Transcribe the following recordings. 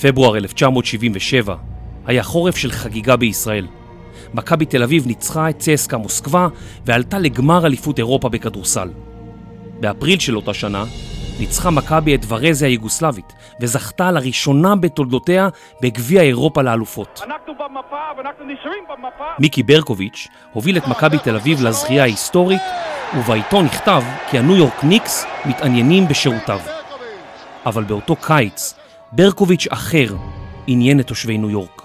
פברואר 1977 היה חורף של חגיגה בישראל. מכבי תל אביב ניצחה את צסקה מוסקבה ועלתה לגמר אליפות אירופה בכדורסל. באפריל של אותה שנה ניצחה מכבי את ורזיה היוגוסלבית וזכתה לראשונה בתולדותיה בגביע אירופה לאלופות. אנחנו במפה ואנחנו נשארים במפה. מיקי ברקוביץ' הוביל את מכבי תל אביב לזכייה ההיסטורית ובעיתון נכתב כי הניו יורק ניקס מתעניינים בשירותיו. אבל באותו קיץ ברקוביץ' אחר עניין את תושבי ניו יורק.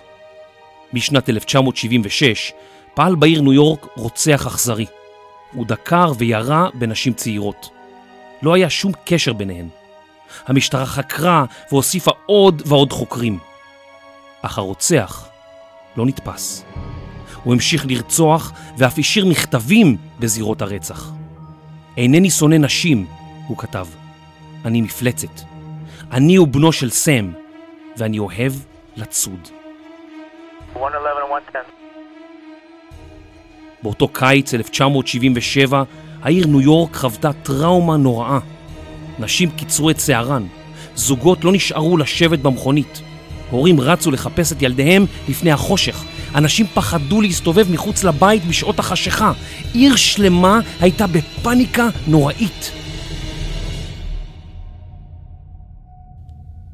משנת 1976 פעל בעיר ניו יורק רוצח אכזרי. הוא דקר וירה בנשים צעירות. לא היה שום קשר ביניהן. המשטרה חקרה והוסיפה עוד ועוד חוקרים. אך הרוצח לא נתפס. הוא המשיך לרצוח ואף השאיר מכתבים בזירות הרצח. אינני שונא נשים, הוא כתב. אני מפלצת. אני הוא בנו של סם, ואני אוהב לצוד. 111 110. באותו קיץ 1977 העיר ניו יורק חוותה טראומה נוראה. נשים קיצרו את שערן, זוגות לא נשארו לשבת במכונית. הורים רצו לחפש את ילדיהם לפני החושך. אנשים פחדו להסתובב מחוץ לבית בשעות החשיכה. עיר שלמה הייתה בפניקה נוראית.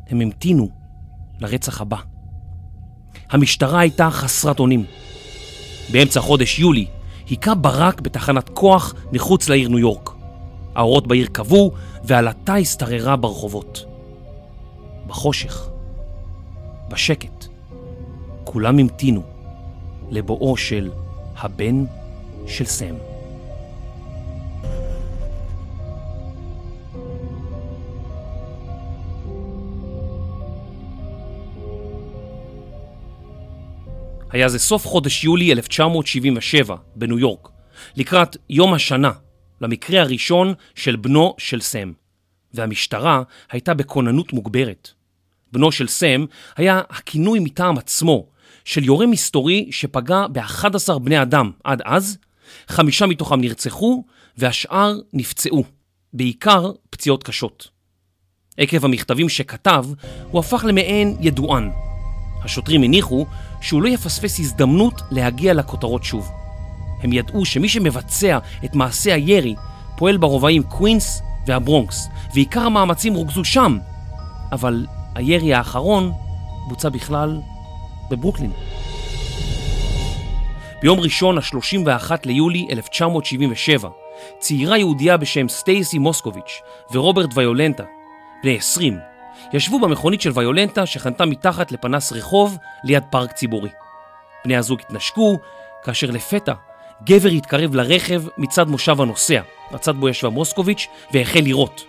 הם המתינו לרצח הבא. המשטרה הייתה חסרת אונים. באמצע חודש יולי היכה ברק בתחנת כוח מחוץ לעיר ניו יורק. האורות בעיר כבו ועלטה השתררה ברחובות. בחושך, בשקט, כולם המתינו לבואו של הבן של סם. היה זה סוף חודש יולי 1977 בניו יורק, לקראת יום השנה למקרה הראשון של בנו של סם, והמשטרה הייתה בכוננות מוגברת. בנו של סם היה הכינוי מטעם עצמו של יורה מסתורי שפגע ב-11 בני אדם עד אז, חמישה מתוכם נרצחו והשאר נפצעו, בעיקר פציעות קשות. עקב המכתבים שכתב, הוא הפך למעין ידוען. השוטרים הניחו שהוא לא יפספס הזדמנות להגיע לכותרות שוב. הם ידעו שמי שמבצע את מעשה הירי פועל ברובעים קווינס והברונקס, ועיקר המאמצים רוכזו שם, אבל הירי האחרון בוצע בכלל בברוקלין. ביום ראשון, ה-31 ליולי 1977, צעירה יהודייה בשם סטייסי מוסקוביץ' ורוברט ויולנטה, בני 20, ישבו במכונית של ויולנטה שחנתה מתחת לפנס רחוב ליד פארק ציבורי. בני הזוג התנשקו, כאשר לפתע גבר התקרב לרכב מצד מושב הנוסע, הצד בו ישבה מוסקוביץ', והחל לירות.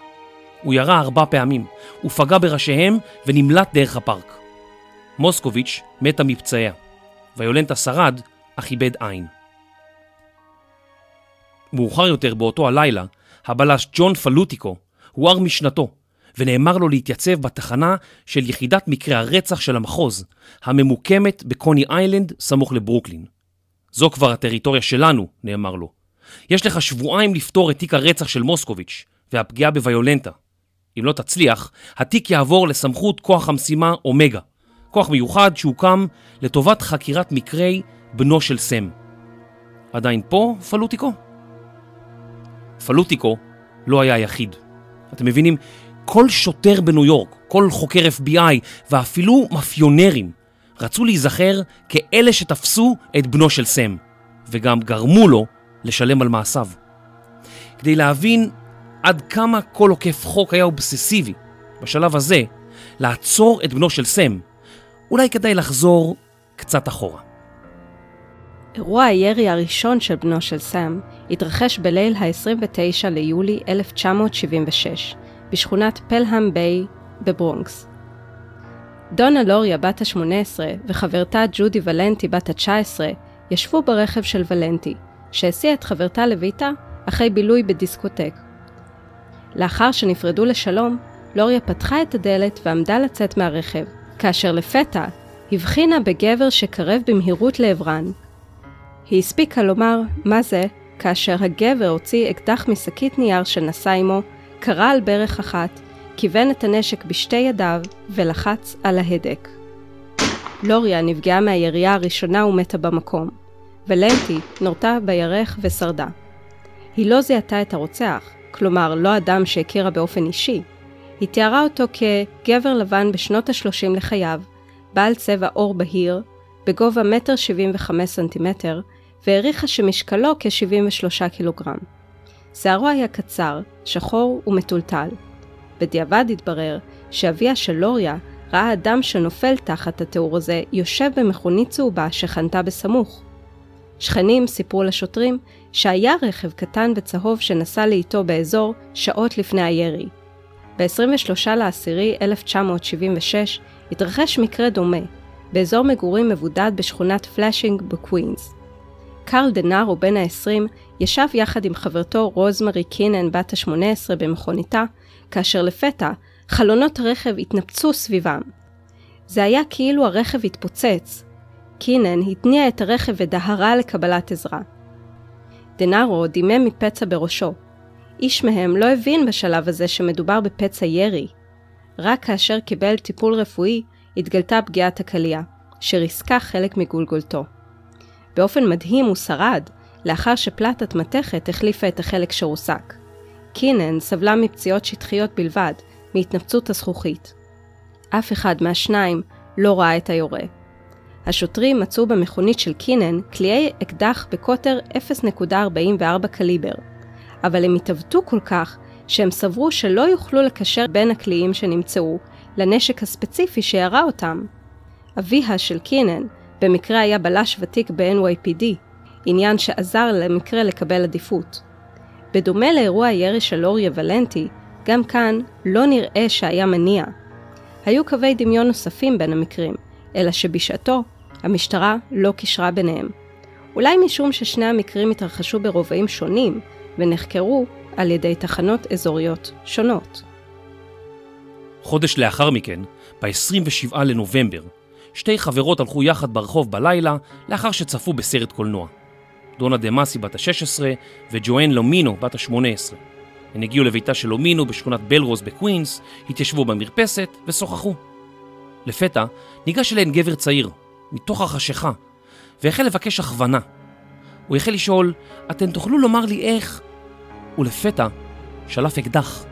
הוא ירה ארבע פעמים, הוא פגע בראשיהם ונמלט דרך הפארק. מוסקוביץ' מתה מפצעיה. ויולנטה שרד, אך איבד עין. מאוחר יותר באותו הלילה, הבלש ג'ון פלוטיקו הואר משנתו ונאמר לו להתייצב בתחנה של יחידת מקרה הרצח של המחוז, הממוקמת בקוני איילנד סמוך לברוקלין. זו כבר הטריטוריה שלנו, נאמר לו. יש לך שבועיים לפתור את תיק הרצח של מוסקוביץ' והפגיעה בוויולנטה. אם לא תצליח, התיק יעבור לסמכות כוח המשימה אומגה, כוח מיוחד שהוקם לטובת חקירת מקרי בנו של סם. עדיין פה, פלוטיקו? פלוטיקו לא היה היחיד. אתם מבינים? כל שוטר בניו יורק, כל חוקר FBI ואפילו מאפיונרים רצו להיזכר כאלה שתפסו את בנו של סם, וגם גרמו לו לשלם על מעשיו. כדי להבין עד כמה כל עוקף חוק היה אובססיבי, בשלב הזה, לעצור את בנו של סם, אולי כדאי לחזור קצת אחורה. אירוע הירי הראשון של בנו של סם התרחש בליל ה-29 ליולי 1976, בשכונת פלהאם ביי בברונקס. דונה לוריה בת ה-18 וחברתה ג'ודי ולנטי בת ה-19 ישבו ברכב של ולנטי, שהסיע את חברתה לביתה אחרי בילוי בדיסקוטק. לאחר שנפרדו לשלום, לוריה פתחה את הדלת ועמדה לצאת מהרכב, כאשר לפתע הבחינה בגבר שקרב במהירות לעברן. היא הספיקה לומר מה זה, כאשר הגבר הוציא אקדח משקית נייר שנשא עמו, קרא על ברך אחת, כיוון את הנשק בשתי ידיו ולחץ על ההדק. לוריה נפגעה מהירייה הראשונה ומתה במקום, ולנטי נורתה בירך ושרדה. היא לא זיהתה את הרוצח, כלומר לא אדם שהכירה באופן אישי. היא תיארה אותו כגבר לבן בשנות ה-30 לחייו, בעל צבע עור בהיר, בגובה 1.75 סנטימטר, והעריכה שמשקלו כ-73 קילוגרם. שערו היה קצר, שחור ומטולטל. בדיעבד התברר שאביה של לוריה ראה אדם שנופל תחת התיאור הזה יושב במכונית צהובה שחנתה בסמוך. שכנים סיפרו לשוטרים שהיה רכב קטן וצהוב שנסע לאיתו באזור שעות לפני הירי. ב-23 לעשירי 1976 התרחש מקרה דומה, באזור מגורים מבודד בשכונת פלאשינג בקווינס. קרל דנארו בן ה-20 ישב יחד עם חברתו רוזמרי קינן בת ה-18 במכוניתה, כאשר לפתע חלונות הרכב התנפצו סביבם. זה היה כאילו הרכב התפוצץ. קינן התניעה את הרכב ודהרה לקבלת עזרה. דנארו דימם מפצע בראשו. איש מהם לא הבין בשלב הזה שמדובר בפצע ירי. רק כאשר קיבל טיפול רפואי, התגלתה פגיעת הקלייה, שריסקה חלק מגולגולתו. באופן מדהים הוא שרד, לאחר שפלטת מתכת החליפה את החלק שרוסק. קינן סבלה מפציעות שטחיות בלבד, מהתנפצות הזכוכית. אף אחד מהשניים לא ראה את היורה. השוטרים מצאו במכונית של קינן קליעי אקדח בקוטר 0.44 קליבר, אבל הם התעוותו כל כך שהם סברו שלא יוכלו לקשר בין הקליעים שנמצאו לנשק הספציפי שירה אותם. אביה של קינן במקרה היה בלש ותיק ב-NYPD, עניין שעזר למקרה לקבל עדיפות. בדומה לאירוע הירי של אוריה ולנטי, גם כאן לא נראה שהיה מניע. היו קווי דמיון נוספים בין המקרים, אלא שבשעתו המשטרה לא קישרה ביניהם. אולי משום ששני המקרים התרחשו ברובעים שונים ונחקרו על ידי תחנות אזוריות שונות. חודש לאחר מכן, ב-27 לנובמבר, שתי חברות הלכו יחד ברחוב בלילה לאחר שצפו בסרט קולנוע. דונה דמאסי בת ה-16 וג'ואן לומינו בת ה-18. הן הגיעו לביתה של לומינו בשכונת בלרוז בקווינס, התיישבו במרפסת ושוחחו. לפתע ניגש אליהן גבר צעיר, מתוך החשיכה, והחל לבקש הכוונה. הוא החל לשאול, אתן תוכלו לומר לי איך? ולפתע שלף אקדח.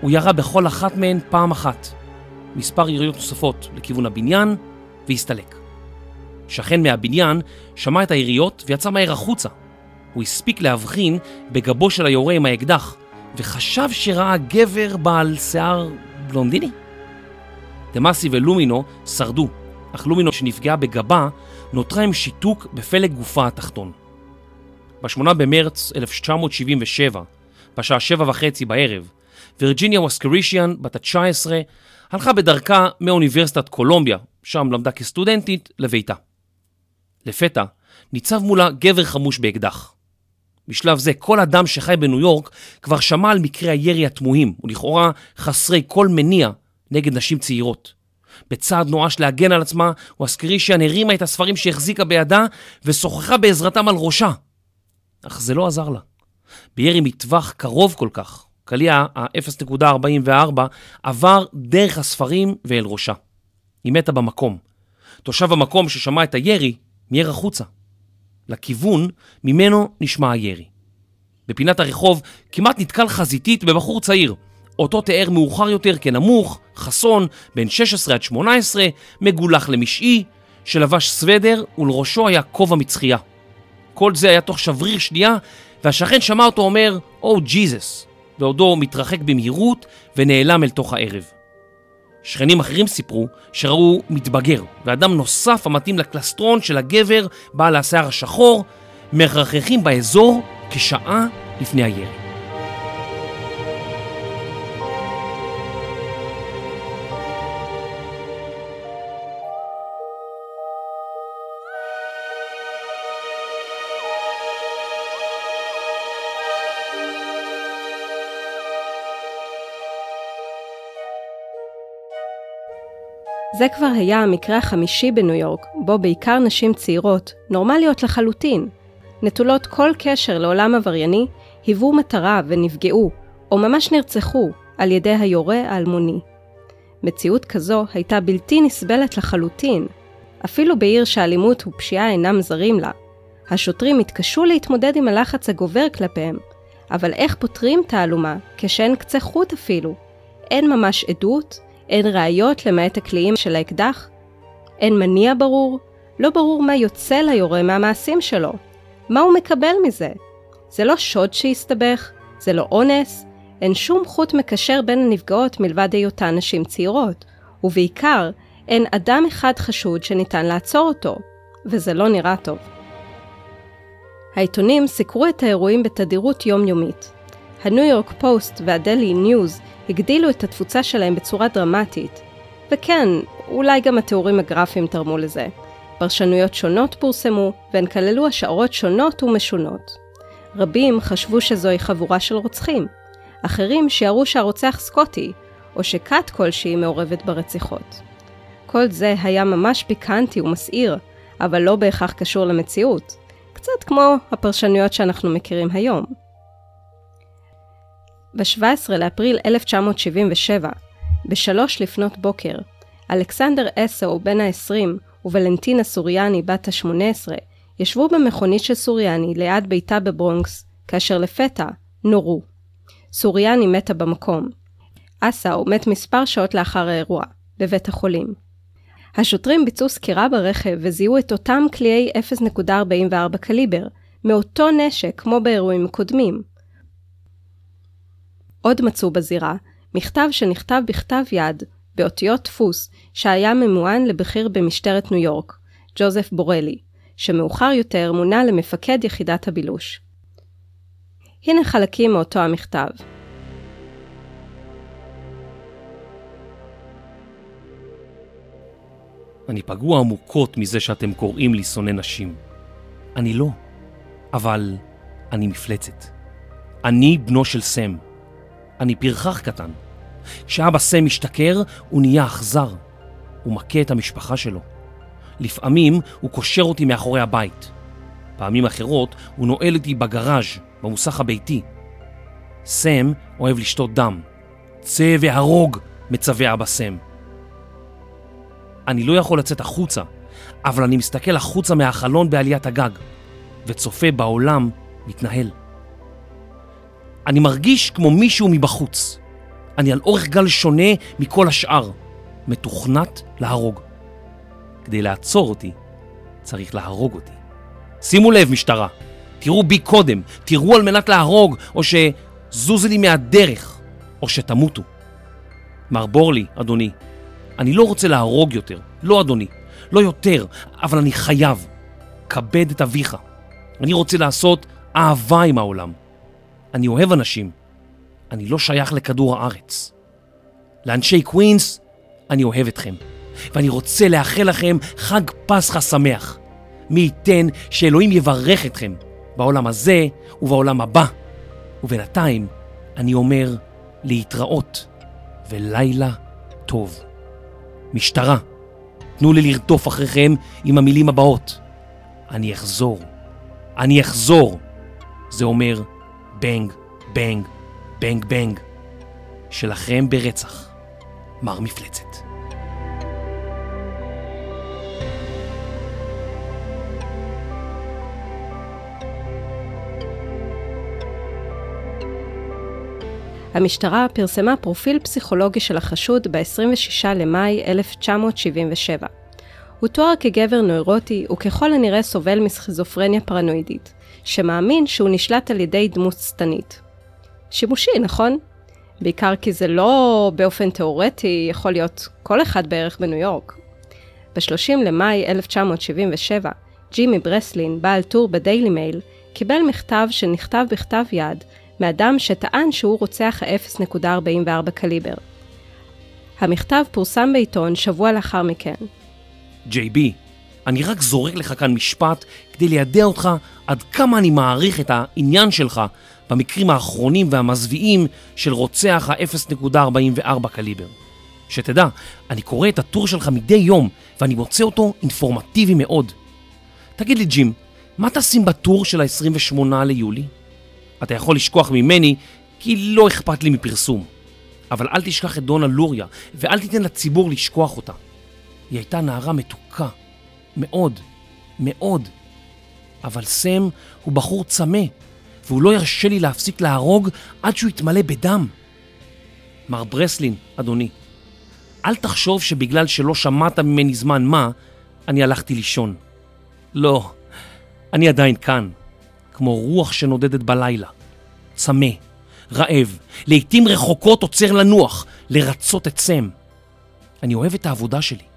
הוא ירה בכל אחת מהן פעם אחת. מספר יריות נוספות לכיוון הבניין והסתלק. שכן מהבניין שמע את היריות ויצא מהר החוצה. הוא הספיק להבחין בגבו של היורה עם האקדח, וחשב שראה גבר בעל שיער בלונדיני. דמאסי ולומינו שרדו, אך לומינו שנפגעה בגבה נותרה עם שיתוק בפלג גופה התחתון. ב-8 במרץ 1977, בשעה שבע וחצי בערב, וירג'יניה ווסקרישיאן, בת ה-19, הלכה בדרכה מאוניברסיטת קולומביה, שם למדה כסטודנטית, לביתה. לפתע ניצב מולה גבר חמוש באקדח. בשלב זה כל אדם שחי בניו יורק כבר שמע על מקרי הירי התמוהים ולכאורה חסרי כל מניע נגד נשים צעירות. בצעד נואש להגן על עצמה, ווסקרישיאן הרימה את הספרים שהחזיקה בידה ושוחחה בעזרתם על ראשה. אך זה לא עזר לה. בירי מטווח קרוב כל כך, קליע ה-0.44 עבר דרך הספרים ואל ראשה. היא מתה במקום. תושב המקום ששמע את הירי מיהר החוצה. לכיוון ממנו נשמע הירי. בפינת הרחוב כמעט נתקל חזיתית בבחור צעיר, אותו תיאר מאוחר יותר כנמוך, חסון, בן 16 עד 18, מגולח למשעי, שלבש סוודר ולראשו היה כובע מצחייה. כל זה היה תוך שבריר שנייה, והשכן שמע אותו אומר, או oh, ג'יזוס, בעודו מתרחק במהירות ונעלם אל תוך הערב. שכנים אחרים סיפרו שראו מתבגר ואדם נוסף המתאים לקלסטרון של הגבר בעל השיער השחור מרחכים באזור כשעה לפני הירי. זה כבר היה המקרה החמישי בניו יורק, בו בעיקר נשים צעירות, נורמליות לחלוטין, נטולות כל קשר לעולם עברייני, היוו מטרה ונפגעו, או ממש נרצחו, על ידי היורה האלמוני. מציאות כזו הייתה בלתי נסבלת לחלוטין, אפילו בעיר שאלימות ופשיעה אינם זרים לה. השוטרים התקשו להתמודד עם הלחץ הגובר כלפיהם, אבל איך פותרים תעלומה כשאין קצה חוט אפילו? אין ממש עדות, אין ראיות למעט הקליעים של האקדח, אין מניע ברור, לא ברור מה יוצא ליורה מהמעשים שלו. מה הוא מקבל מזה? זה לא שוד שהסתבך, זה לא אונס, אין שום חוט מקשר בין הנפגעות מלבד היותן נשים צעירות, ובעיקר, אין אדם אחד חשוד שניתן לעצור אותו, וזה לא נראה טוב. העיתונים סיקרו את האירועים בתדירות יומיומית. הניו יורק פוסט והדיילי ניוז הגדילו את התפוצה שלהם בצורה דרמטית. וכן, אולי גם התיאורים הגרפיים תרמו לזה. פרשנויות שונות פורסמו, והן כללו השערות שונות ומשונות. רבים חשבו שזוהי חבורה של רוצחים. אחרים שיערו שהרוצח סקוטי, או שכת כלשהי מעורבת ברציחות. כל זה היה ממש פיקנטי ומסעיר, אבל לא בהכרח קשור למציאות. קצת כמו הפרשנויות שאנחנו מכירים היום. ב-17 לאפריל 1977, בשלוש לפנות בוקר, אלכסנדר אסו, בן ה-20, וולנטינה סוריאני, בת ה-18, ישבו במכונית של סוריאני ליד ביתה בברונקס, כאשר לפתע נורו. סוריאני מתה במקום. אסאו מת מספר שעות לאחר האירוע, בבית החולים. השוטרים ביצעו סקירה ברכב וזיהו את אותם קליעי 0.44 קליבר, מאותו נשק כמו באירועים קודמים. עוד מצאו בזירה מכתב שנכתב בכתב יד, באותיות דפוס, שהיה ממוען לבכיר במשטרת ניו יורק, ג'וזף בורלי, שמאוחר יותר מונה למפקד יחידת הבילוש. הנה חלקים מאותו המכתב. אני פגוע עמוקות מזה שאתם קוראים לי שונא נשים. אני לא, אבל אני מפלצת. אני בנו של סם. אני פרחח קטן. כשאבא סם משתכר, הוא נהיה אכזר. הוא מכה את המשפחה שלו. לפעמים הוא קושר אותי מאחורי הבית. פעמים אחרות הוא נועל אותי בגראז' במוסך הביתי. סם אוהב לשתות דם. צא והרוג, מצווה אבא סם. אני לא יכול לצאת החוצה, אבל אני מסתכל החוצה מהחלון בעליית הגג, וצופה בעולם מתנהל. אני מרגיש כמו מישהו מבחוץ. אני על אורך גל שונה מכל השאר, מתוכנת להרוג. כדי לעצור אותי, צריך להרוג אותי. שימו לב, משטרה, תראו בי קודם, תראו על מנת להרוג, או שזוזי לי מהדרך, או שתמותו. מר בורלי, אדוני, אני לא רוצה להרוג יותר, לא אדוני, לא יותר, אבל אני חייב. כבד את אביך. אני רוצה לעשות אהבה עם העולם. אני אוהב אנשים. אני לא שייך לכדור הארץ. לאנשי קווינס, אני אוהב אתכם. ואני רוצה לאחל לכם חג פסחא שמח. מי ייתן שאלוהים יברך אתכם בעולם הזה ובעולם הבא. ובינתיים אני אומר להתראות ולילה טוב. משטרה, תנו לי לרדוף אחריכם עם המילים הבאות. אני אחזור. אני אחזור. זה אומר bang, bang, bang, bang. שלכם ברצח, מר מפלצת. המשטרה פרסמה פרופיל פסיכולוגי של החשוד ב-26 למאי 1977. הוא תואר כגבר נוירוטי וככל הנראה סובל מסכיזופרניה פרנואידית, שמאמין שהוא נשלט על ידי דמות שטנית. שימושי, נכון? בעיקר כי זה לא באופן תאורטי יכול להיות כל אחד בערך בניו יורק. ב-30 למאי 1977, ג'ימי ברסלין, בעל טור בדיילי מייל, קיבל מכתב שנכתב בכתב יד מאדם שטען שהוא רוצח ה-0.44 קליבר. המכתב פורסם בעיתון שבוע לאחר מכן. JB, אני רק זורק לך כאן משפט כדי לידע אותך עד כמה אני מעריך את העניין שלך במקרים האחרונים והמזוויעים של רוצח ה-0.44 קליבר. שתדע, אני קורא את הטור שלך מדי יום ואני מוצא אותו אינפורמטיבי מאוד. תגיד לי, ג'ים, מה תשים בטור של ה-28 ליולי? אתה יכול לשכוח ממני כי לא אכפת לי מפרסום. אבל אל תשכח את דונה לוריה, ואל תיתן לציבור לשכוח אותה. היא הייתה נערה מתוקה. מאוד. מאוד. אבל סם הוא בחור צמא, והוא לא ירשה לי להפסיק להרוג עד שהוא יתמלא בדם. מר ברסלין, אדוני, אל תחשוב שבגלל שלא שמעת ממני זמן מה, אני הלכתי לישון. לא, אני עדיין כאן, כמו רוח שנודדת בלילה. צמא, רעב, לעתים רחוקות עוצר לנוח, לרצות את סם. אני אוהב את העבודה שלי.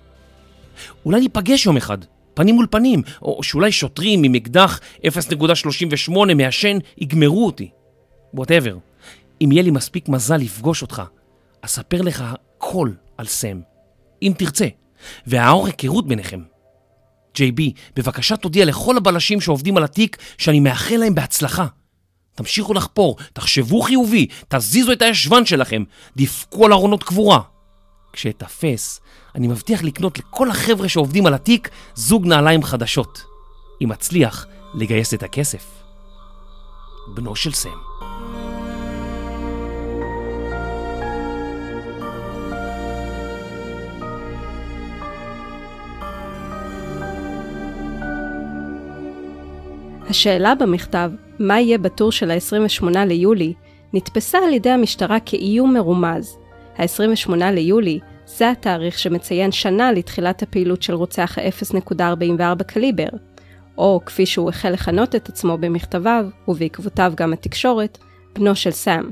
אולי ניפגש יום אחד, פנים מול פנים, או שאולי שוטרים עם אקדח 0.38 מעשן יגמרו אותי. ווטאבר. אם יהיה לי מספיק מזל לפגוש אותך, אספר לך הכל על סם, אם תרצה, והאור היכרות ביניכם. ג'יי בי, בבקשה תודיע לכל הבלשים שעובדים על התיק שאני מאחל להם בהצלחה. תמשיכו לחפור, תחשבו חיובי, תזיזו את הישבן שלכם, דפקו על ארונות קבורה. כשאתפס, אני מבטיח לקנות לכל החבר'ה שעובדים על התיק זוג נעליים חדשות. אם אצליח לגייס את הכסף. בנו של סם. השאלה במכתב, מה יהיה בטור של ה-28 ליולי, נתפסה על ידי המשטרה כאיום מרומז. ה-28 ליולי זה התאריך שמציין שנה לתחילת הפעילות של רוצח ה-0.44 קליבר, או כפי שהוא החל לכנות את עצמו במכתביו, ובעקבותיו גם התקשורת, בנו של סאם.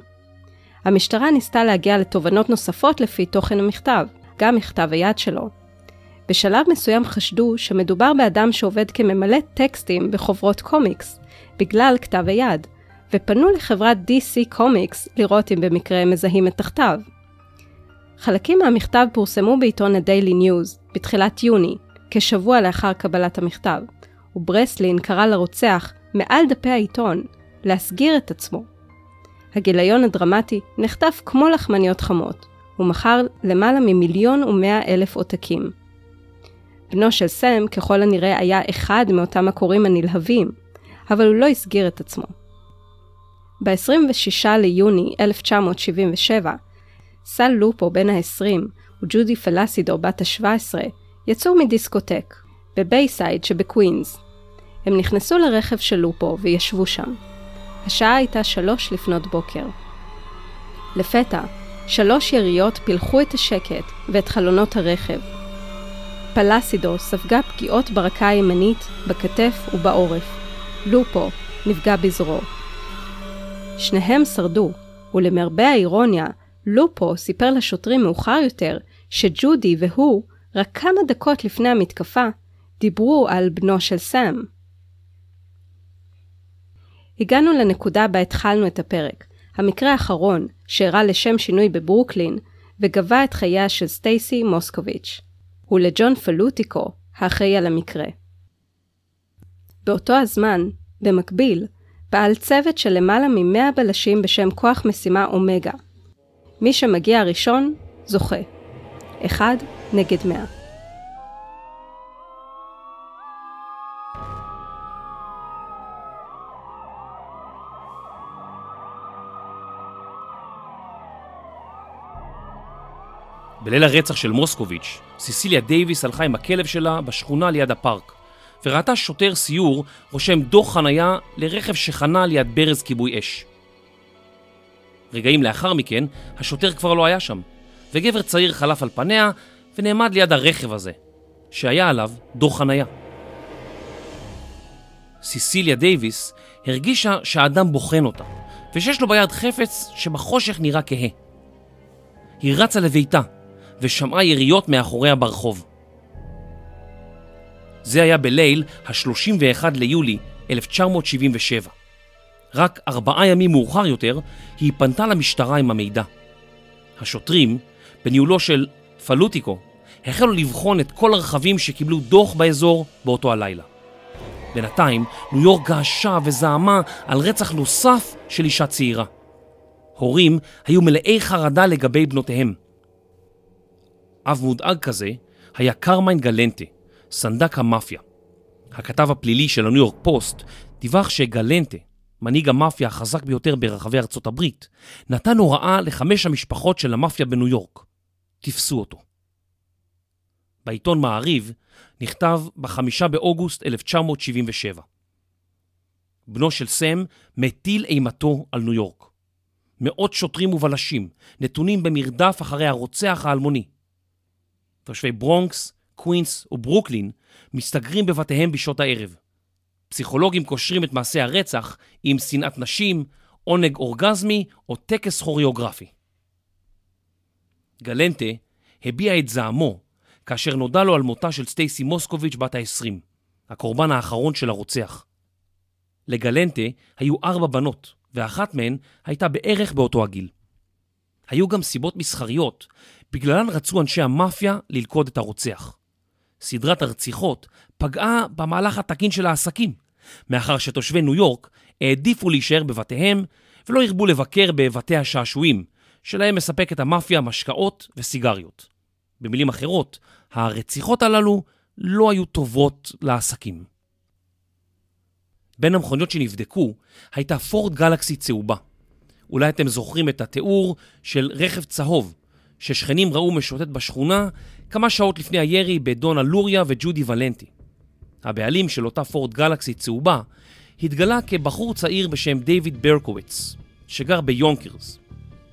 המשטרה ניסתה להגיע לתובנות נוספות לפי תוכן המכתב, גם מכתב היד שלו. בשלב מסוים חשדו שמדובר באדם שעובד כממלא טקסטים בחוברות קומיקס, בגלל כתב היד, ופנו לחברת DC Comics לראות אם במקרה הם מזהים את כתב ידו. חלקים מהמכתב פורסמו בעיתון הדיילי ניוז בתחילת יוני, כשבוע לאחר קבלת המכתב, וברסלין קרא לרוצח, מעל דפי העיתון, להסגיר את עצמו. הגיליון הדרמטי נחטף כמו לחמניות חמות, ומכר למעלה ממיליון ומאה אלף עותקים. בנו של סם ככל הנראה היה אחד מאותם הקוראים הנלהבים, אבל הוא לא הסגיר את עצמו. ב-26 ליוני 1977, סל לופו בן ה-20 וג'ודי פלסידו בת ה-17 יצאו מדיסקוטק, בבייסייד שבקווינס. הם נכנסו לרכב של לופו וישבו שם. השעה הייתה שלוש לפנות בוקר. לפתע, שלוש יריות פילחו את השקט ואת חלונות הרכב. פלסידו ספגה פגיעות ברקה הימנית, בכתף ובעורף. לופו נפגע בזרוע. שניהם שרדו, ולמרבה האירוניה, לופו סיפר לשוטרים מאוחר יותר שג'ודי והוא, רק כמה דקות לפני המתקפה, דיברו על בנו של סאם. הגענו לנקודה בה התחלנו את הפרק, המקרה האחרון שאירע לשם שינוי בברוקלין וגבה את חייה של סטייסי מוסקוביץ', ולג'ון פלוטיקו, האחראי על המקרה. באותו הזמן, במקביל, פעל צוות של למעלה מ-100 בלשים בשם כוח משימה אומגה, מי שמגיע ראשון, זוכה. אחד נגד מאה. בליל הרצח של מוסקוביץ', סיסיליה דייוויס הלכה עם הכלב שלה בשכונה ליד הפארק, וראתה שוטר סיור רושם דוח חנייה לרכב שחנה ליד ברז כיבוי אש. רגעים לאחר מכן, השוטר כבר לא היה שם, וגבר צעיר חלף על פניה ונעמד ליד הרכב הזה, שהיה עליו דוח חנייה. סיסיליה דייוויס הרגישה שהאדם בוחן אותה, ושיש לו ביד חפץ שבחושך נראה כהה. היא רצה לביתה, ושמעה יריות מאחוריה ברחוב. זה היה בליל ה-31 ליולי 1977. רק ארבעה ימים מאוחר יותר, היא פנתה למשטרה עם המידע. השוטרים, בניהולו של פלוטיקו, החלו לבחון את כל הרכבים שקיבלו דוח באזור באותו הלילה. בינתיים, ניו יורק געשה וזעמה על רצח נוסף של אישה צעירה. הורים היו מלאי חרדה לגבי בנותיהם. אב מודאג כזה היה קרמיין גלנטה, סנדק המאפיה. הכתב הפלילי של הניו יורק פוסט דיווח שגלנטה, מנהיג המאפיה החזק ביותר ברחבי ארצות הברית, נתן הוראה לחמש המשפחות של המאפיה בניו יורק. תפסו אותו. בעיתון מעריב נכתב בחמישה באוגוסט 1977. בנו של סם מטיל אימתו על ניו יורק. מאות שוטרים ובלשים נתונים במרדף אחרי הרוצח האלמוני. תושבי ברונקס, קווינס וברוקלין מסתגרים בבתיהם בשעות הערב. פסיכולוגים קושרים את מעשי הרצח עם שנאת נשים, עונג אורגזמי או טקס כוריאוגרפי. גלנטה הביע את זעמו כאשר נודע לו על מותה של סטייסי מוסקוביץ' בת ה-20, הקורבן האחרון של הרוצח. לגלנטה היו ארבע בנות, ואחת מהן הייתה בערך באותו הגיל. היו גם סיבות מסחריות, בגללן רצו אנשי המאפיה ללכוד את הרוצח. סדרת הרציחות פגעה במהלך התקין של העסקים, מאחר שתושבי ניו יורק העדיפו להישאר בבתיהם ולא הרבו לבקר בבתי השעשועים, שלהם מספקת המאפיה משקאות וסיגריות. במילים אחרות, הרציחות הללו לא היו טובות לעסקים. בין המכוניות שנבדקו הייתה פורד גלקסי צהובה. אולי אתם זוכרים את התיאור של רכב צהוב ששכנים ראו משוטט בשכונה כמה שעות לפני הירי בדונה לוריה וג'ודי ולנטי. הבעלים של אותה פורד גלקסי צהובה התגלה כבחור צעיר בשם דיוויד ברקוביץ, שגר ביונקרס,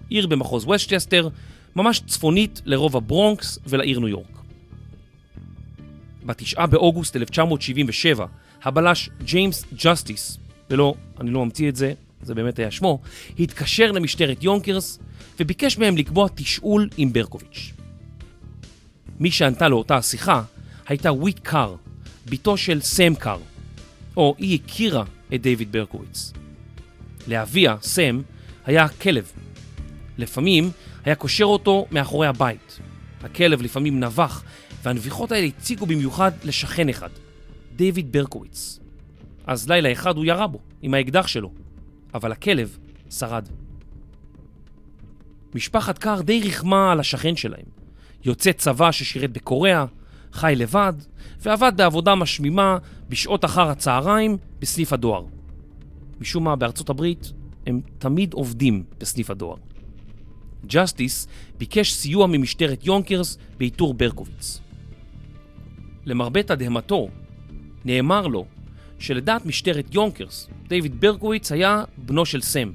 עיר במחוז וסטצ'סטר, ממש צפונית לרוב הברונקס ולעיר ניו יורק. בתשעה באוגוסט 1977, הבלש ג'יימס ג'סטיס, ולא, אני לא ממציא את זה, זה באמת היה שמו, התקשר למשטרת יונקרס וביקש מהם לקבוע תשאול עם ברקוביץ'. מי שענתה לאותה השיחה הייתה וויט קאר, בתו של סם קאר, או היא הכירה את דיוויד ברקוביץ. לאביה, סם, היה כלב. לפעמים היה קושר אותו מאחורי הבית. הכלב לפעמים נבח, והנביחות האלה הציגו במיוחד לשכן אחד, דיוויד ברקוביץ. אז לילה אחד הוא ירה בו עם האקדח שלו, אבל הכלב שרד. משפחת קאר די ריחמה על השכן שלהם. יוצא צבא ששירת בקוריאה, חי לבד, ועבד בעבודה משמימה בשעות אחר הצהריים בסניף הדואר. משום מה בארצות הברית הם תמיד עובדים בסניף הדואר. ג'סטיס ביקש סיוע ממשטרת יונקרס באיתור ברקוביץ. למרבה תדהמתו, נאמר לו שלדעת משטרת יונקרס, דיוויד ברקוביץ היה בנו של סם.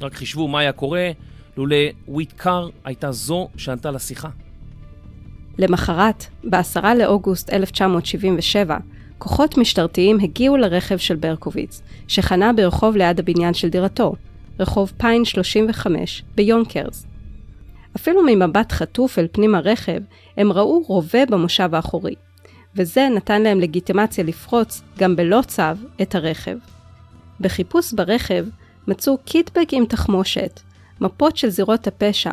רק חישבו מה היה קורה לולא וויט קאר הייתה זו שענתה לשיחה. למחרת, ב-10 לאוגוסט 1977, כוחות משטרתיים הגיעו לרכב של ברקוביץ, שחנה ברחוב ליד הבניין של דירתו, רחוב פיין 35, ביונקרס. אפילו ממבט חטוף אל פנים הרכב, הם ראו רובה במושב האחורי, וזה נתן להם לגיטימציה לפרוץ, גם בלא צו, את הרכב. בחיפוש ברכב מצאו קיטבג עם תחמושת, מפות של זירות הפשע,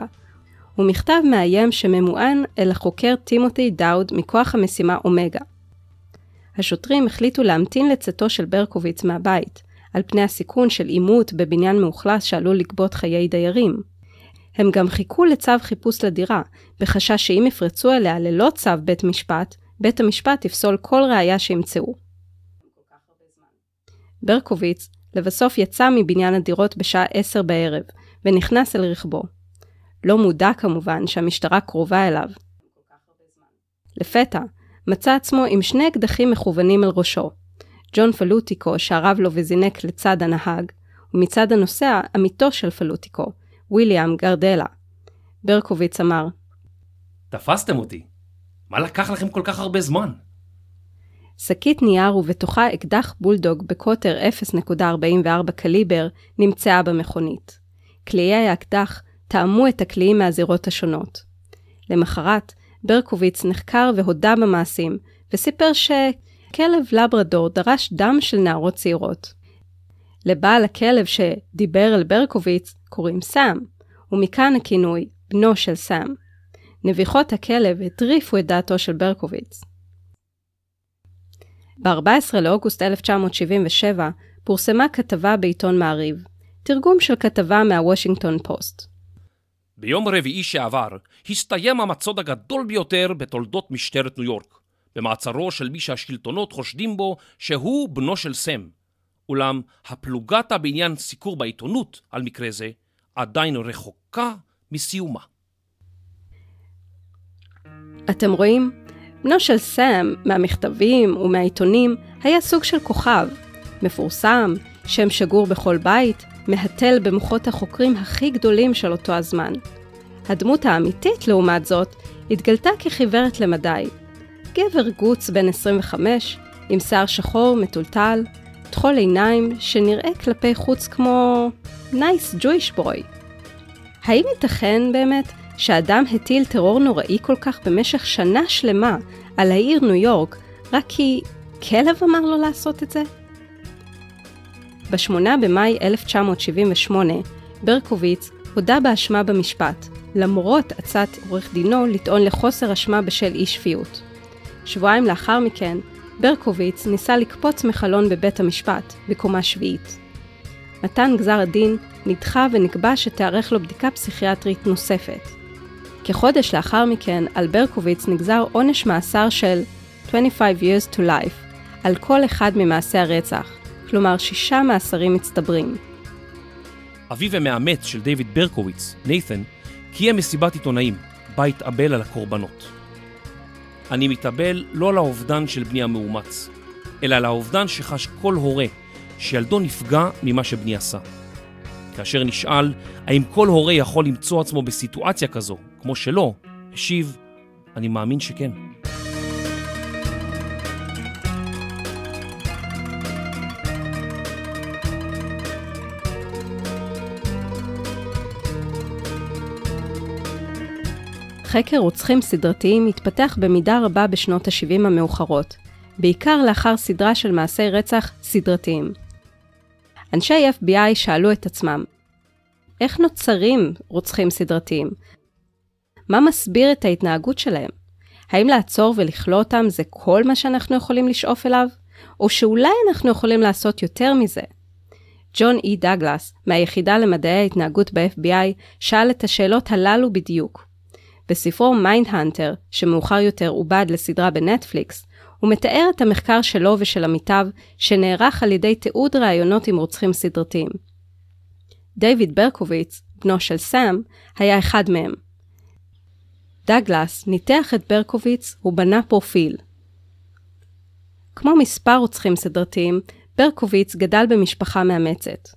ומכתב מאיים שממוען אל החוקר טימותי דאוד מכוח המשימה אומגה. השוטרים החליטו להמתין לצאתו של ברקוביץ מהבית, על פני הסיכון של עימות בבניין מאוכלס שעלול לגבות חיי דיירים. הם גם חיכו לצו חיפוש לדירה, בחשש שאם יפרצו אליה ללא צו בית משפט, בית המשפט יפסול כל ראייה שימצאו. ברקוביץ לבסוף יצא מבניין הדירות בשעה עשר בערב, ונכנס אל רכבו. לא מודע כמובן שהמשטרה קרובה אליו. לפתע, מצא עצמו עם שני אקדחים מכוונים אל ראשו. ג'ון פלוטיקו שערב לו וזינק לצד הנהג, ומצד הנוסע עמיתו של פלוטיקו, ויליאם גרדלה. ברקוביץ אמר, תפסתם אותי. מה לקח לכם כל כך הרבה זמן? שקית נייר ובתוכה אקדח בולדוג בקוטר 0.44 קליבר נמצאה במכונית. קליעי האקדח טעמו את הקליעים מהזירות השונות. למחרת, ברקוביץ נחקר והודה במעשים, וסיפר שכלב לברדור דרש דם של נערות צעירות. לבעל הכלב שדיבר אל ברקוביץ קוראים סאם, ומכאן הכינוי בנו של סאם. נביחות הכלב הטריפו את דעתו של ברקוביץ. ב-14 לאוגוסט 1977 פורסמה כתבה בעיתון מעריב, תרגום של כתבה מהוושינגטון פוסט. ביום רביעי שעבר הסתיים המצוד הגדול ביותר בתולדות משטרת ניו יורק, במעצרו של מי שהשלטונות חושדים בו שהוא בנו של סם, אולם הפלוגתא בעניין סיקור בעיתונות על מקרה זה עדיין רחוקה מסיומה. אתם רואים? בנו של סאם, מהמכתבים ומהעיתונים, היה סוג של כוכב. מפורסם, שם שגור בכל בית, מהתל במוחות החוקרים הכי גדולים של אותו הזמן. הדמות האמיתית, לעומת זאת, התגלתה כחיוורת למדי. גבר גוץ בן 25, עם שיער שחור מטולטל, כחול עיניים שנראה כלפי חוץ כמו nice Jewish boy. האם ייתכן באמת שאדם הטיל טרור נוראי כל כך במשך שנה שלמה על העיר ניו יורק רק כי כלב אמר לו לעשות את זה? ב-8 במאי 1978, ברקוביץ הודה באשמה במשפט, למרות עצת עורך דינו לטעון לחוסר אשמה בשל אי שפיות. שבועיים לאחר מכן, ברקוביץ ניסה לקפוץ מחלון בבית המשפט, בקומה שביעית. מתן גזר הדין נדחה ונקבע שתיערך לו בדיקה פסיכיאטרית נוספת. כחודש לאחר מכן, על ברקוביץ נגזר עונש מאסר של 25 years to life על כל אחד ממעשי הרצח, כלומר שישה מאסרים מצטברים. אביו המאמץ של דיוויד ברקוביץ, נייתן, קיים מסיבת עיתונאים, בה התאבל על הקורבנות. אני מתאבל לא על האובדן של בני המאומץ, אלא על האובדן שחש כל הורה שילדו נפגע ממה שבני עשה. כאשר נשאל האם כל הורה יכול למצוא עצמו בסיטואציה כזו, כמו שלא, השיב, אני מאמין שכן. חקר רוצחים סדרתיים התפתח במידה רבה בשנות ה-70 המאוחרות, בעיקר לאחר סדרה של מעשי רצח סדרתיים. אנשי FBI שאלו את עצמם, איך נוצרים רוצחים סדרתיים? מה מסביר את ההתנהגות שלהם? האם לעצור ולכלוא אותם זה כל מה שאנחנו יכולים לשאוף אליו? או שאולי אנחנו יכולים לעשות יותר מזה? ג'ון אי דגלס, מהיחידה למדעי ההתנהגות ב-FBI, שאל את השאלות הללו בדיוק. בספרו Mindhunter, שמאוחר יותר עובד לסדרה בנטפליקס, הוא מתאר את המחקר שלו ושל עמיתיו, שנערך על ידי תיעוד ראיונות עם רוצחים סדרתיים. דיוויד ברקוביץ, בנו של סאם, היה אחד מהם. דגלס ניתח את ברקוביץ ובנה פרופיל. כמו מספר רוצחים סדרתיים, ברקוביץ גדל במשפחה מאמצת.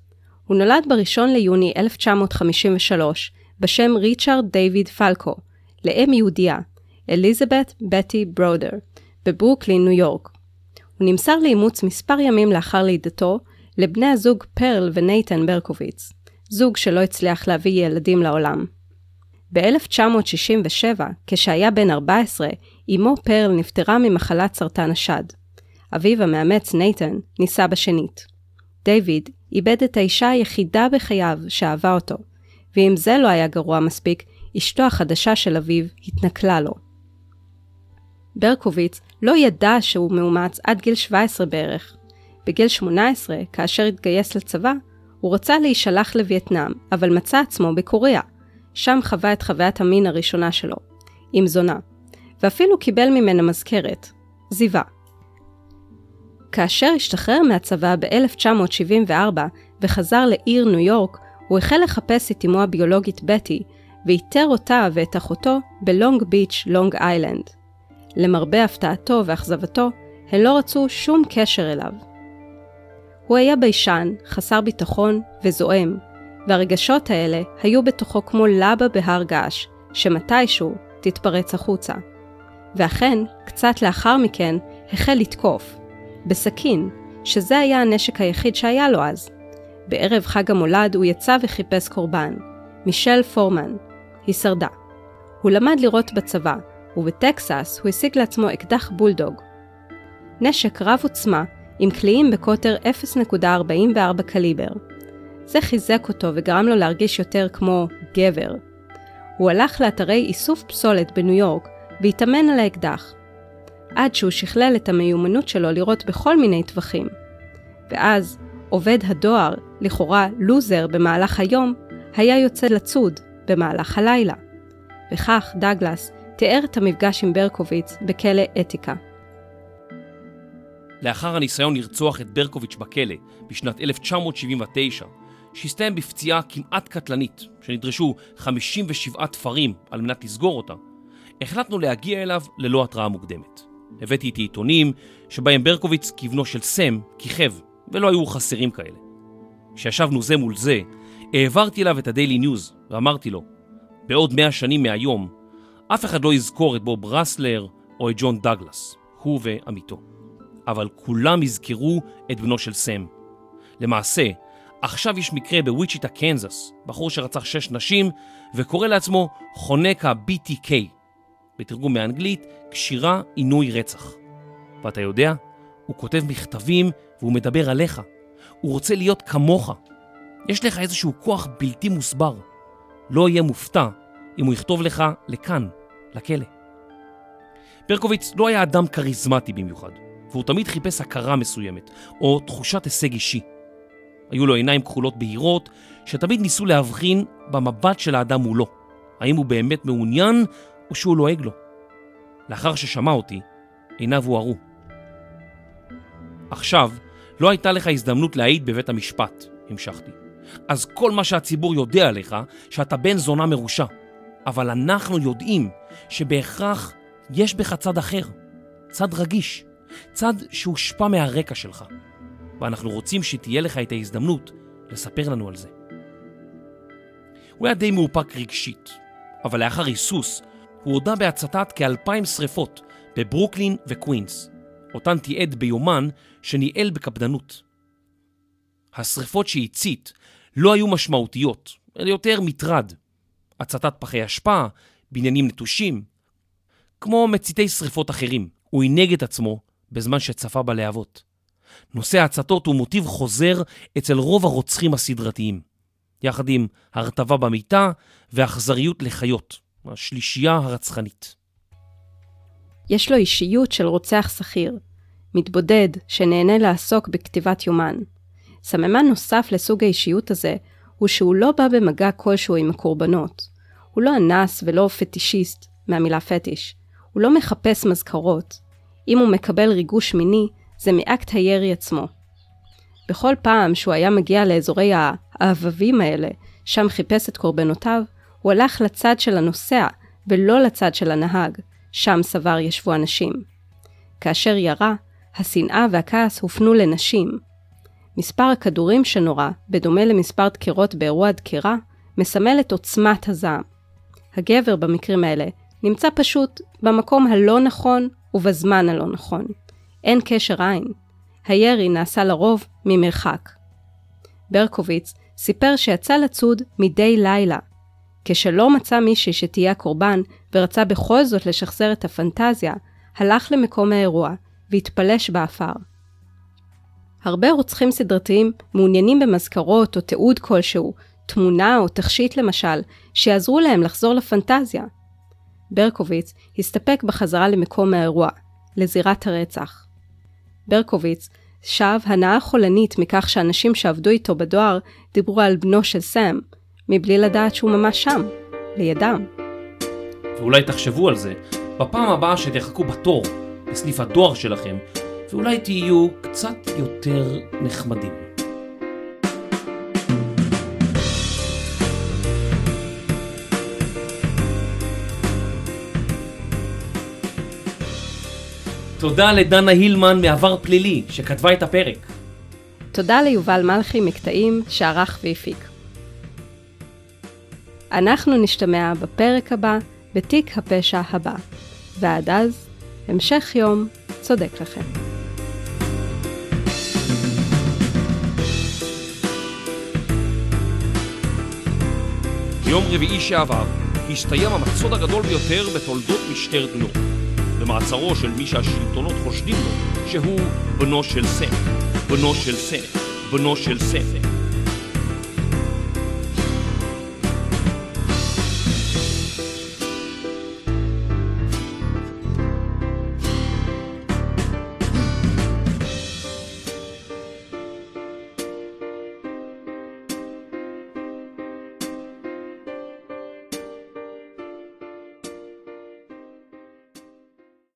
הוא נולד ב-1 ליוני 1953 בשם ריצ'רד דיוויד פלקו, לאם יהודייה, אליזבת בטי ברודר, בברוקלין, ניו יורק. הוא נמסר לאימוץ מספר ימים לאחר לידתו לבני הזוג פרל ונייתן ברקוביץ, זוג שלא הצליח להביא ילדים לעולם. ב-1967, כשהיה בן 14, אמו פרל נפטרה ממחלת סרטן השד. אביו המאמץ נייתן נישא בשנית. דיוויד איבד את האישה היחידה בחייו שאהבה אותו, ואם זה לא היה גרוע מספיק, אשתו החדשה של אביו התנכלה לו. ברקוביץ לא ידע שהוא מאומץ עד גיל 17 בערך. בגיל 18, כאשר התגייס לצבא, הוא רצה להישלח לווייטנאם, אבל מצא עצמו בקוריאה. שם חווה את חוויית המין הראשונה שלו, עם זונה, ואפילו קיבל ממנה מזכרת, זיבה. כאשר השתחרר מהצבא ב-1974 וחזר לעיר ניו יורק, הוא החל לחפש את אמו הביולוגית בטי, ואיתר אותה ואת אחותו בלונג ביץ', לונג איילנד. למרבה הפתעתו ואכזבתו, הן לא רצו שום קשר אליו. הוא היה ביישן, חסר ביטחון וזועם, והרגשות האלה היו בתוכו כמו לבה בהר געש, שמתישהו תתפרץ החוצה. ואכן, קצת לאחר מכן, החל לתקוף. בסכין, שזה היה הנשק היחיד שהיה לו אז. בערב חג המולד הוא יצא וחיפש קורבן, מישל פורמן. היא שרדה. הוא למד לירות בצבא, ובטקסס הוא השיג לעצמו אקדח בולדוג. נשק רב עוצמה, עם קליעים בקוטר 0.44 קליבר. זה חיזק אותו וגרם לו להרגיש יותר כמו גבר. הוא הלך לאתרי איסוף פסולת בניו יורק והתאמן על האקדח. עד שהוא שכלל את המיומנות שלו לראות בכל מיני טווחים. ואז, עובד הדואר, לכאורה לוזר במהלך היום, היה יוצא לצוד במהלך הלילה. וכך דגלס תיאר את המפגש עם ברקוביץ בכלא אתיקה. לאחר הניסיון לרצוח את ברקוביץ' בכלא בשנת 1979, שהסתיים בפציעה כמעט קטלנית, שנדרשו 57 תפרים על מנת לסגור אותה, החלטנו להגיע אליו ללא התראה מוקדמת. הבאתי איתי עיתונים שבהם ברקוביץ כבנו של סם כיכב, ולא היו חסרים כאלה. כשישבנו זה מול זה, העברתי אליו את הדיילי ניוז ואמרתי לו, בעוד מאה שנים מהיום, אף אחד לא יזכור את בוב רסלר או את ג'ון דגלס, הוא ועמיתו. אבל כולם יזכרו את בנו של סם. למעשה, עכשיו יש מקרה בוויצ'יטה, קנזס, בחור שרצח שש נשים וקורא לעצמו חונק ה-BTK, בתרגום מאנגלית, קשירה עינוי רצח. ואתה יודע, הוא כותב מכתבים והוא מדבר עליך. הוא רוצה להיות כמוך. יש לך איזשהו כוח בלתי מוסבר. לא יהיה מופתע אם הוא יכתוב לך לכאן, לכלא. ברקוביץ לא היה אדם כריזמטי במיוחד, והוא תמיד חיפש הכרה מסוימת, או תחושת הישג אישי. היו לו עיניים כחולות בהירות, שתמיד ניסו להבחין במבט של האדם מולו, האם הוא באמת מעוניין או שהוא לועג לו. לאחר ששמע אותי, עיניו הוארו. עכשיו, לא הייתה לך הזדמנות להעיד בבית המשפט, המשכתי. אז כל מה שהציבור יודע עליך, שאתה בן זונה מרושע. אבל אנחנו יודעים שבהכרח יש בך צד אחר, צד רגיש, צד שהושפע מהרקע שלך. ואנחנו רוצים שתהיה לך את ההזדמנות לספר לנו על זה. הוא היה די מאופק רגשית, אבל לאחר היסוס הוא הודה בהצתת כאלפיים שריפות בברוקלין וקווינס, אותן תיעד ביומן שניהל בקפדנות. השריפות שהצית לא היו משמעותיות, אלא יותר מטרד. הצתת פחי אשפה, בניינים נטושים. כמו מציתי שריפות אחרים, הוא הנהג את עצמו בזמן שצפה בלהבות. נושא ההצתות הוא מוטיב חוזר אצל רוב הרוצחים הסדרתיים, יחד עם הרטבה במיטה ואכזריות לחיות, השלישייה הרצחנית. יש לו אישיות של רוצח שכיר, מתבודד שנהנה לעסוק בכתיבת יומן. סממן נוסף לסוג האישיות הזה הוא שהוא לא בא במגע כלשהו עם הקורבנות. הוא לא אנס ולא פטישיסט, מהמילה פטיש. הוא לא מחפש מזכרות. אם הוא מקבל ריגוש מיני, זה מאקט הירי עצמו. בכל פעם שהוא היה מגיע לאזורי האהבבים האלה, שם חיפש את קורבנותיו, הוא הלך לצד של הנוסע, ולא לצד של הנהג, שם סבר ישבו אנשים. כאשר ירה, השנאה והכעס הופנו לנשים. מספר הכדורים שנורה, בדומה למספר דקירות באירוע דקירה, מסמל את עוצמת הזעם. הגבר במקרים האלה נמצא פשוט במקום הלא נכון ובזמן הלא נכון. אין קשר עין. הירי נעשה לרוב ממרחק. ברקוביץ סיפר שיצא לצוד מדי לילה. כשלא מצא מישהי שתהיה הקורבן ורצה בכל זאת לשחזר את הפנטזיה, הלך למקום האירוע והתפלש באפר. הרבה רוצחים סדרתיים מעוניינים במזכרות או תיעוד כלשהו, תמונה או תכשיט למשל, שיעזרו להם לחזור לפנטזיה. ברקוביץ הסתפק בחזרה למקום האירוע, לזירת הרצח. ברקוביץ שב הנאה חולנית מכך שאנשים שעבדו איתו בדואר דיברו על בנו של סם, מבלי לדעת שהוא ממש שם, לידם. ואולי תחשבו על זה, בפעם הבאה שתחכו בתור לסניף הדואר שלכם, ואולי תהיו קצת יותר נחמדים. תודה לדנה הילמן מעבר פלילי, שכתבה את הפרק. תודה ליובל מלכי מקטעים שערך והפיק. אנחנו נשתמע בפרק הבא, בתיק הפשע הבא. ועד אז, המשך יום צודק לכם. ביום רביעי שעבר הסתיים המצוד הגדול ביותר בתולדות משטרת ניו יורק, במעצרו של מי שהשלטונות חושדים לו שהוא בנו של סם, בנו של סם, בנו של סם.